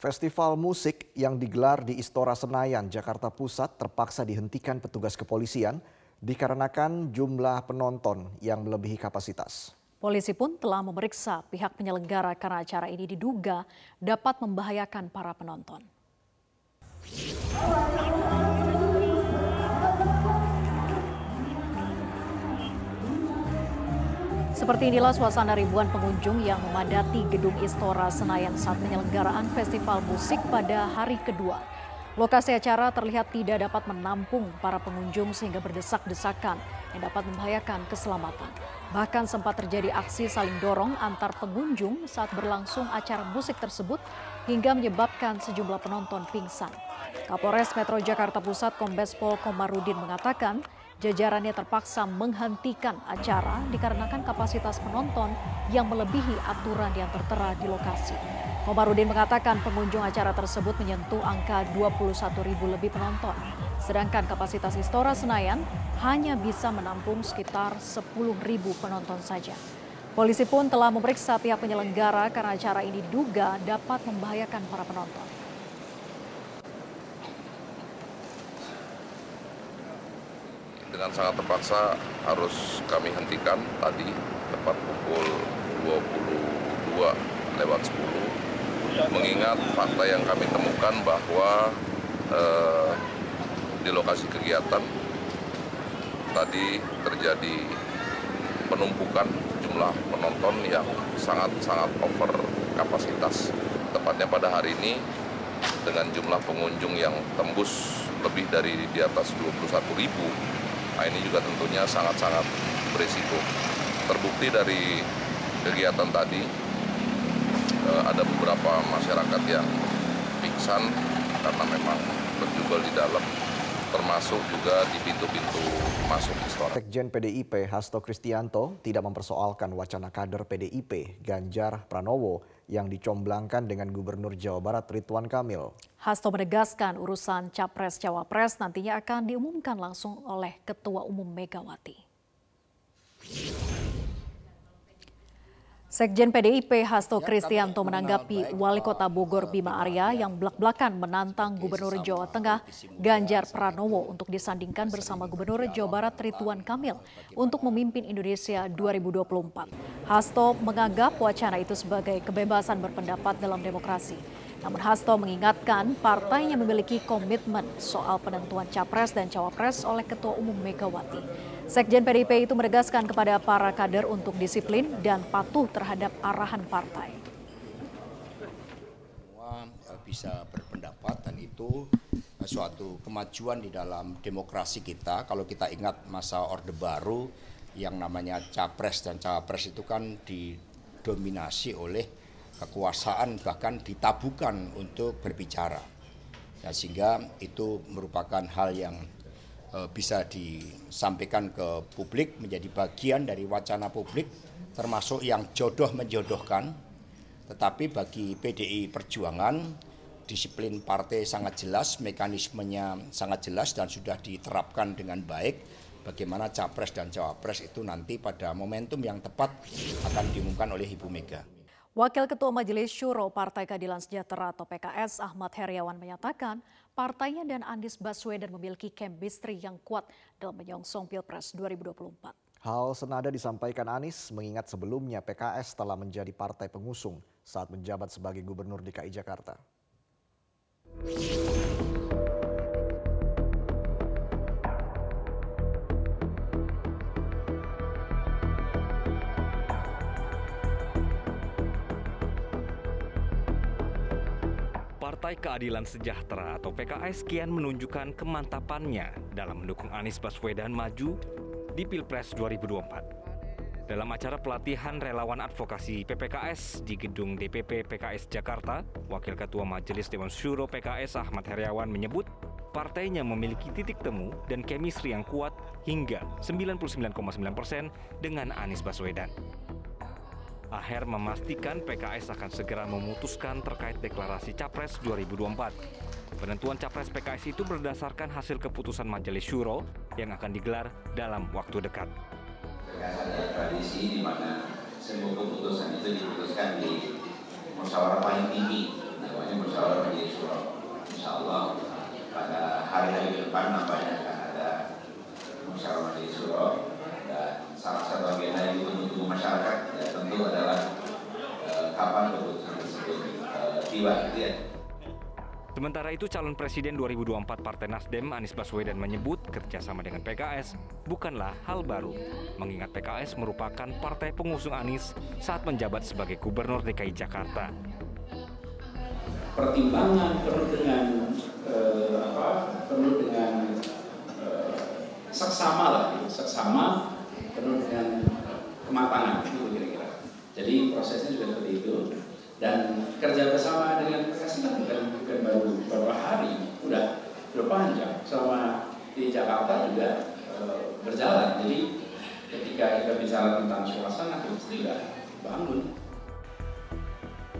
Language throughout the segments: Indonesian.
Festival musik yang digelar di Istora Senayan, Jakarta Pusat terpaksa dihentikan petugas kepolisian dikarenakan jumlah penonton yang melebihi kapasitas. Polisi pun telah memeriksa pihak penyelenggara karena acara ini diduga dapat membahayakan para penonton. Seperti inilah suasana ribuan pengunjung yang memadati gedung Istora Senayan saat penyelenggaraan festival musik pada hari kedua. Lokasi acara terlihat tidak dapat menampung para pengunjung sehingga berdesak-desakan yang dapat membahayakan keselamatan. Bahkan sempat terjadi aksi saling dorong antar pengunjung saat berlangsung acara musik tersebut hingga menyebabkan sejumlah penonton pingsan. Kapolres Metro Jakarta Pusat Kombes Pol Komarudin mengatakan jajarannya terpaksa menghentikan acara dikarenakan kapasitas penonton yang melebihi aturan yang tertera di lokasi. Komarudin mengatakan pengunjung acara tersebut menyentuh angka 21 ribu lebih penonton, sedangkan kapasitas Istora Senayan hanya bisa menampung sekitar 10 ribu penonton saja. Polisi pun telah memeriksa pihak penyelenggara karena acara ini diduga dapat membahayakan para penonton. Dengan sangat terpaksa harus kami hentikan tadi tepat pukul 22 lewat 10 mengingat fakta yang kami temukan bahwa eh, di lokasi kegiatan tadi terjadi penumpukan jumlah penonton yang sangat-sangat over kapasitas. Tepatnya pada hari ini dengan jumlah pengunjung yang tembus lebih dari di atas 21 ribu Nah ini juga tentunya sangat-sangat berisiko. Terbukti dari kegiatan tadi eh, ada beberapa masyarakat yang pingsan karena memang berjubel di dalam termasuk juga di pintu-pintu masuk istora. Sekjen PDIP Hasto Kristianto tidak mempersoalkan wacana kader PDIP Ganjar Pranowo yang dicomblangkan dengan Gubernur Jawa Barat Ridwan Kamil. Hasto menegaskan urusan Capres-Cawapres nantinya akan diumumkan langsung oleh Ketua Umum Megawati. Sekjen PDIP Hasto ya, Kristianto menanggapi Wali Kota Bogor Bima Arya yang belak-belakan menantang Gubernur Jawa Tengah Ganjar Pranowo untuk disandingkan bersama Gubernur Jawa Barat Ridwan Kamil untuk memimpin Indonesia 2024. Hasto menganggap wacana itu sebagai kebebasan berpendapat dalam demokrasi. Namun Hasto mengingatkan partainya memiliki komitmen soal penentuan capres dan cawapres oleh Ketua Umum Megawati. Sekjen PDIP itu menegaskan kepada para kader untuk disiplin dan patuh terhadap arahan partai. Semua eh, bisa berpendapat dan itu eh, suatu kemajuan di dalam demokrasi kita. Kalau kita ingat masa Orde Baru yang namanya capres dan cawapres itu kan didominasi oleh kekuasaan bahkan ditabukan untuk berbicara. Ya, sehingga itu merupakan hal yang bisa disampaikan ke publik menjadi bagian dari wacana publik termasuk yang jodoh menjodohkan. Tetapi bagi PDI Perjuangan disiplin partai sangat jelas, mekanismenya sangat jelas dan sudah diterapkan dengan baik bagaimana capres dan cawapres itu nanti pada momentum yang tepat akan diumumkan oleh Ibu Mega. Wakil Ketua Majelis Syuro Partai Keadilan Sejahtera atau PKS Ahmad Heriawan menyatakan partainya dan Anies Baswedan memiliki chemistry yang kuat dalam menyongsong Pilpres 2024. Hal senada disampaikan Anies mengingat sebelumnya PKS telah menjadi partai pengusung saat menjabat sebagai Gubernur DKI Jakarta. Partai Keadilan Sejahtera atau PKS kian menunjukkan kemantapannya dalam mendukung Anies Baswedan maju di Pilpres 2024. Dalam acara pelatihan relawan advokasi PPKS di gedung DPP PKS Jakarta, Wakil Ketua Majelis Dewan Syuro PKS Ahmad Heriawan menyebut partainya memiliki titik temu dan chemistry yang kuat hingga 99,9 persen dengan Anies Baswedan. Aher memastikan PKS akan segera memutuskan terkait deklarasi Capres 2024. Penentuan Capres PKS itu berdasarkan hasil keputusan Majelis Syuro yang akan digelar dalam waktu dekat. Berdasarkan tradisi di mana semua keputusan itu diputuskan di musyawarah paling tinggi. Semuanya musyawarah majelis suro. Insya Allah pada hari-hari depan nampaknya akan ada musyawarah majelis suro dan salah satu agenda yang ditunggu masyarakat ya tentu adalah eh, kapan keputusan tersebut eh, tiba gitu ya. Sementara itu calon presiden 2024 Partai Nasdem Anies Baswedan menyebut kerjasama dengan PKS bukanlah hal baru. Mengingat PKS merupakan partai pengusung Anies saat menjabat sebagai gubernur DKI Jakarta. pertimbangan penuh dengan eh, apa penuh dengan eh, seksama lah gitu. seksama penuh dengan kematangan gitu kira-kira jadi prosesnya juga seperti itu dan kerja bersama dengan PKS kan bukan, bukan baru beberapa hari udah udah panjang selama di Jakarta juga eh, berjalan jadi ketika kita bicara tentang suasana kita sudah bangun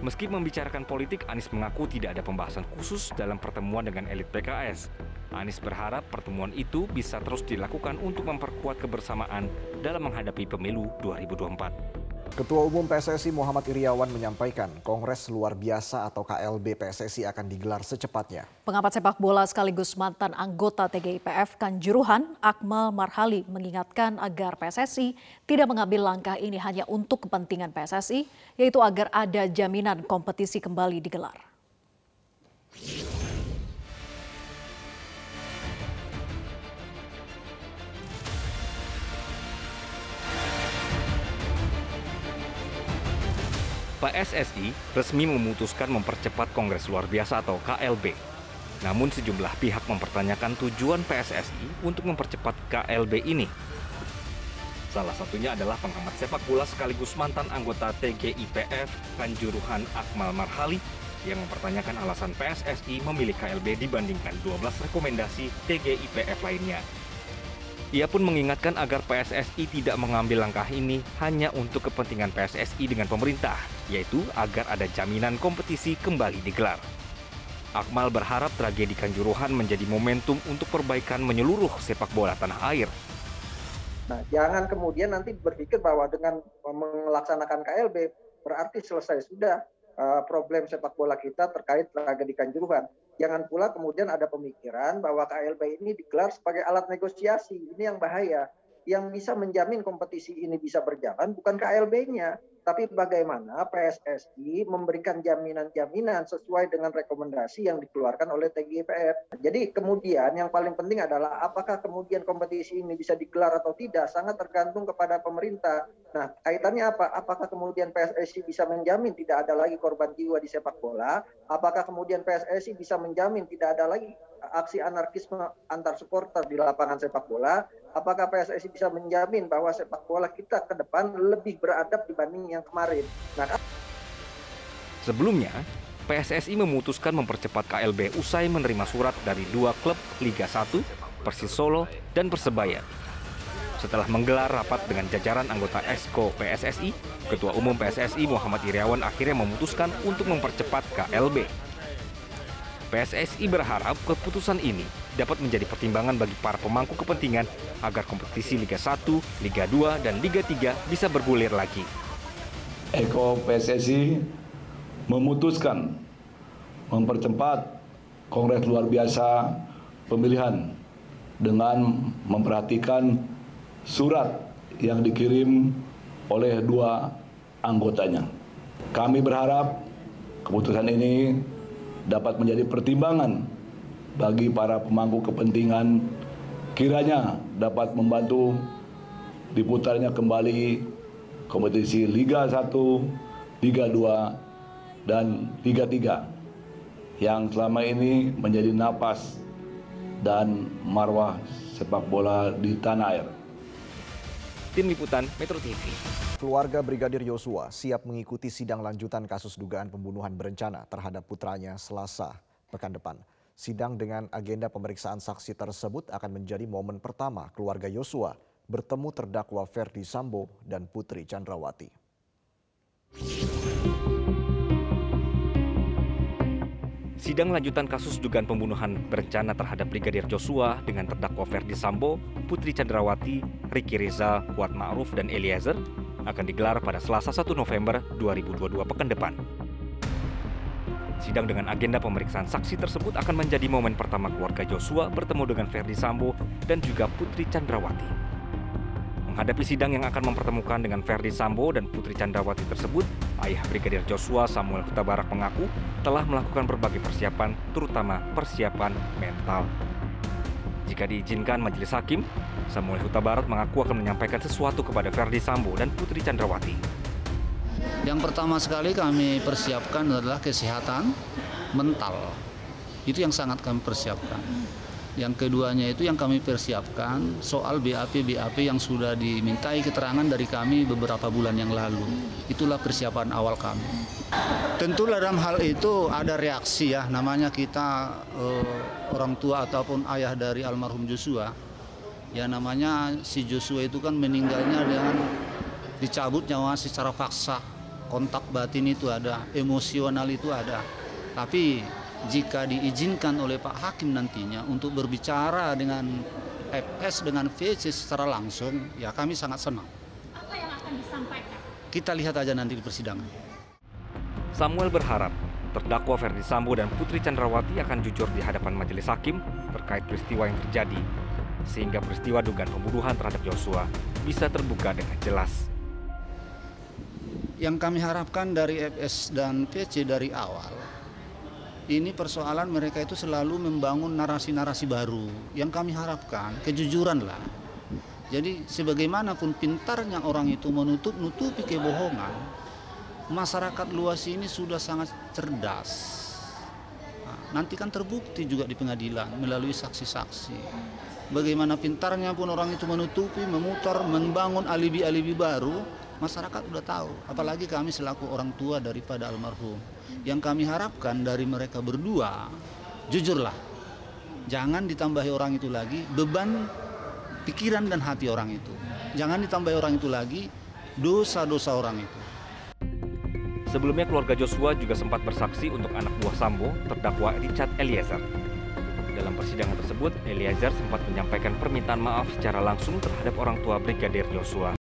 Meski membicarakan politik, Anies mengaku tidak ada pembahasan khusus dalam pertemuan dengan elit PKS. Anies berharap pertemuan itu bisa terus dilakukan untuk memperkuat kebersamaan dalam menghadapi pemilu 2024. Ketua Umum PSSI Muhammad Iriawan menyampaikan Kongres Luar Biasa atau KLB PSSI akan digelar secepatnya. Pengamat sepak bola sekaligus mantan anggota TGIPF Kanjuruhan, Akmal Marhali mengingatkan agar PSSI tidak mengambil langkah ini hanya untuk kepentingan PSSI, yaitu agar ada jaminan kompetisi kembali digelar. PSSI resmi memutuskan mempercepat Kongres Luar Biasa atau KLB. Namun sejumlah pihak mempertanyakan tujuan PSSI untuk mempercepat KLB ini. Salah satunya adalah pengamat sepak bola sekaligus mantan anggota TGIPF Kanjuruhan Akmal Marhali yang mempertanyakan alasan PSSI memilih KLB dibandingkan 12 rekomendasi TGIPF lainnya. Ia pun mengingatkan agar PSSI tidak mengambil langkah ini hanya untuk kepentingan PSSI dengan pemerintah, yaitu agar ada jaminan kompetisi kembali digelar. Akmal berharap tragedi Kanjuruhan menjadi momentum untuk perbaikan menyeluruh sepak bola tanah air. Nah, jangan kemudian nanti berpikir bahwa dengan melaksanakan KLB berarti selesai sudah uh, problem sepak bola kita terkait tragedi Kanjuruhan. Jangan pula kemudian ada pemikiran bahwa KLB ini digelar sebagai alat negosiasi. Ini yang bahaya. Yang bisa menjamin kompetisi ini bisa berjalan bukan KLB-nya, tapi bagaimana PSSI memberikan jaminan-jaminan sesuai dengan rekomendasi yang dikeluarkan oleh TGIPF. Jadi kemudian yang paling penting adalah apakah kemudian kompetisi ini bisa digelar atau tidak sangat tergantung kepada pemerintah. Nah, kaitannya apa? Apakah kemudian PSSI bisa menjamin tidak ada lagi korban jiwa di sepak bola? Apakah kemudian PSSI bisa menjamin tidak ada lagi aksi anarkisme antar supporter di lapangan sepak bola? Apakah PSSI bisa menjamin bahwa sepak bola kita ke depan lebih beradab dibanding yang kemarin? Nah, Sebelumnya, PSSI memutuskan mempercepat KLB usai menerima surat dari dua klub Liga 1, Persis Solo dan Persebaya. Setelah menggelar rapat dengan jajaran anggota Esko PSSI, Ketua Umum PSSI Muhammad Iriawan akhirnya memutuskan untuk mempercepat KLB. PSSI berharap keputusan ini dapat menjadi pertimbangan bagi para pemangku kepentingan agar kompetisi Liga 1, Liga 2, dan Liga 3 bisa bergulir lagi. Eko PSSI memutuskan mempercepat Kongres luar biasa pemilihan dengan memperhatikan surat yang dikirim oleh dua anggotanya. Kami berharap keputusan ini dapat menjadi pertimbangan bagi para pemangku kepentingan kiranya dapat membantu diputarnya kembali kompetisi Liga 1, Liga 2, dan Liga 3 yang selama ini menjadi napas dan marwah sepak bola di tanah air. Tim Liputan Metro TV. Keluarga Brigadir Yosua siap mengikuti sidang lanjutan kasus dugaan pembunuhan berencana terhadap putranya Selasa pekan depan. Sidang dengan agenda pemeriksaan saksi tersebut akan menjadi momen pertama keluarga Yosua bertemu terdakwa Ferdi Sambo dan Putri Chandrawati. Sidang lanjutan kasus dugaan pembunuhan berencana terhadap Brigadir Joshua dengan terdakwa Ferdi Sambo, Putri Chandrawati, Ricky Rizal, Kuat Ma'ruf, dan Eliezer akan digelar pada Selasa 1 November 2022 pekan depan. Sidang dengan agenda pemeriksaan saksi tersebut akan menjadi momen pertama keluarga Joshua bertemu dengan Ferdi Sambo dan juga Putri Chandrawati. Menghadapi sidang yang akan mempertemukan dengan Ferdi Sambo dan Putri Chandrawati tersebut, ayah Brigadir Joshua Samuel Huta Barat mengaku telah melakukan berbagai persiapan, terutama persiapan mental. Jika diizinkan majelis hakim, Samuel Huta Barat mengaku akan menyampaikan sesuatu kepada Ferdi Sambo dan Putri Chandrawati. Yang pertama sekali kami persiapkan adalah kesehatan mental. Itu yang sangat kami persiapkan. Yang keduanya itu yang kami persiapkan soal BAP-BAP yang sudah dimintai keterangan dari kami beberapa bulan yang lalu. Itulah persiapan awal kami. Tentu dalam hal itu ada reaksi ya, namanya kita eh, orang tua ataupun ayah dari almarhum Joshua. Ya namanya si Joshua itu kan meninggalnya dengan dicabut nyawa secara paksa kontak batin itu ada, emosional itu ada. Tapi jika diizinkan oleh Pak Hakim nantinya untuk berbicara dengan FS dengan VC secara langsung, ya kami sangat senang. Apa yang akan disampaikan? Kita lihat aja nanti di persidangan. Samuel berharap terdakwa Ferdi Sambo dan Putri Chandrawati akan jujur di hadapan majelis hakim terkait peristiwa yang terjadi, sehingga peristiwa dugaan pembunuhan terhadap Joshua bisa terbuka dengan jelas yang kami harapkan dari FS dan PC dari awal ini persoalan mereka itu selalu membangun narasi-narasi baru. Yang kami harapkan kejujuran lah. Jadi sebagaimanapun pintarnya orang itu menutup-nutupi kebohongan masyarakat luas ini sudah sangat cerdas. Nah, nanti kan terbukti juga di pengadilan melalui saksi-saksi. Bagaimana pintarnya pun orang itu menutupi memutar membangun alibi-alibi baru masyarakat sudah tahu apalagi kami selaku orang tua daripada almarhum yang kami harapkan dari mereka berdua jujurlah jangan ditambahi orang itu lagi beban pikiran dan hati orang itu jangan ditambahi orang itu lagi dosa-dosa orang itu Sebelumnya keluarga Joshua juga sempat bersaksi untuk anak buah Sambo terdakwa Richard Eliezer. Dalam persidangan tersebut, Eliezer sempat menyampaikan permintaan maaf secara langsung terhadap orang tua Brigadir Joshua.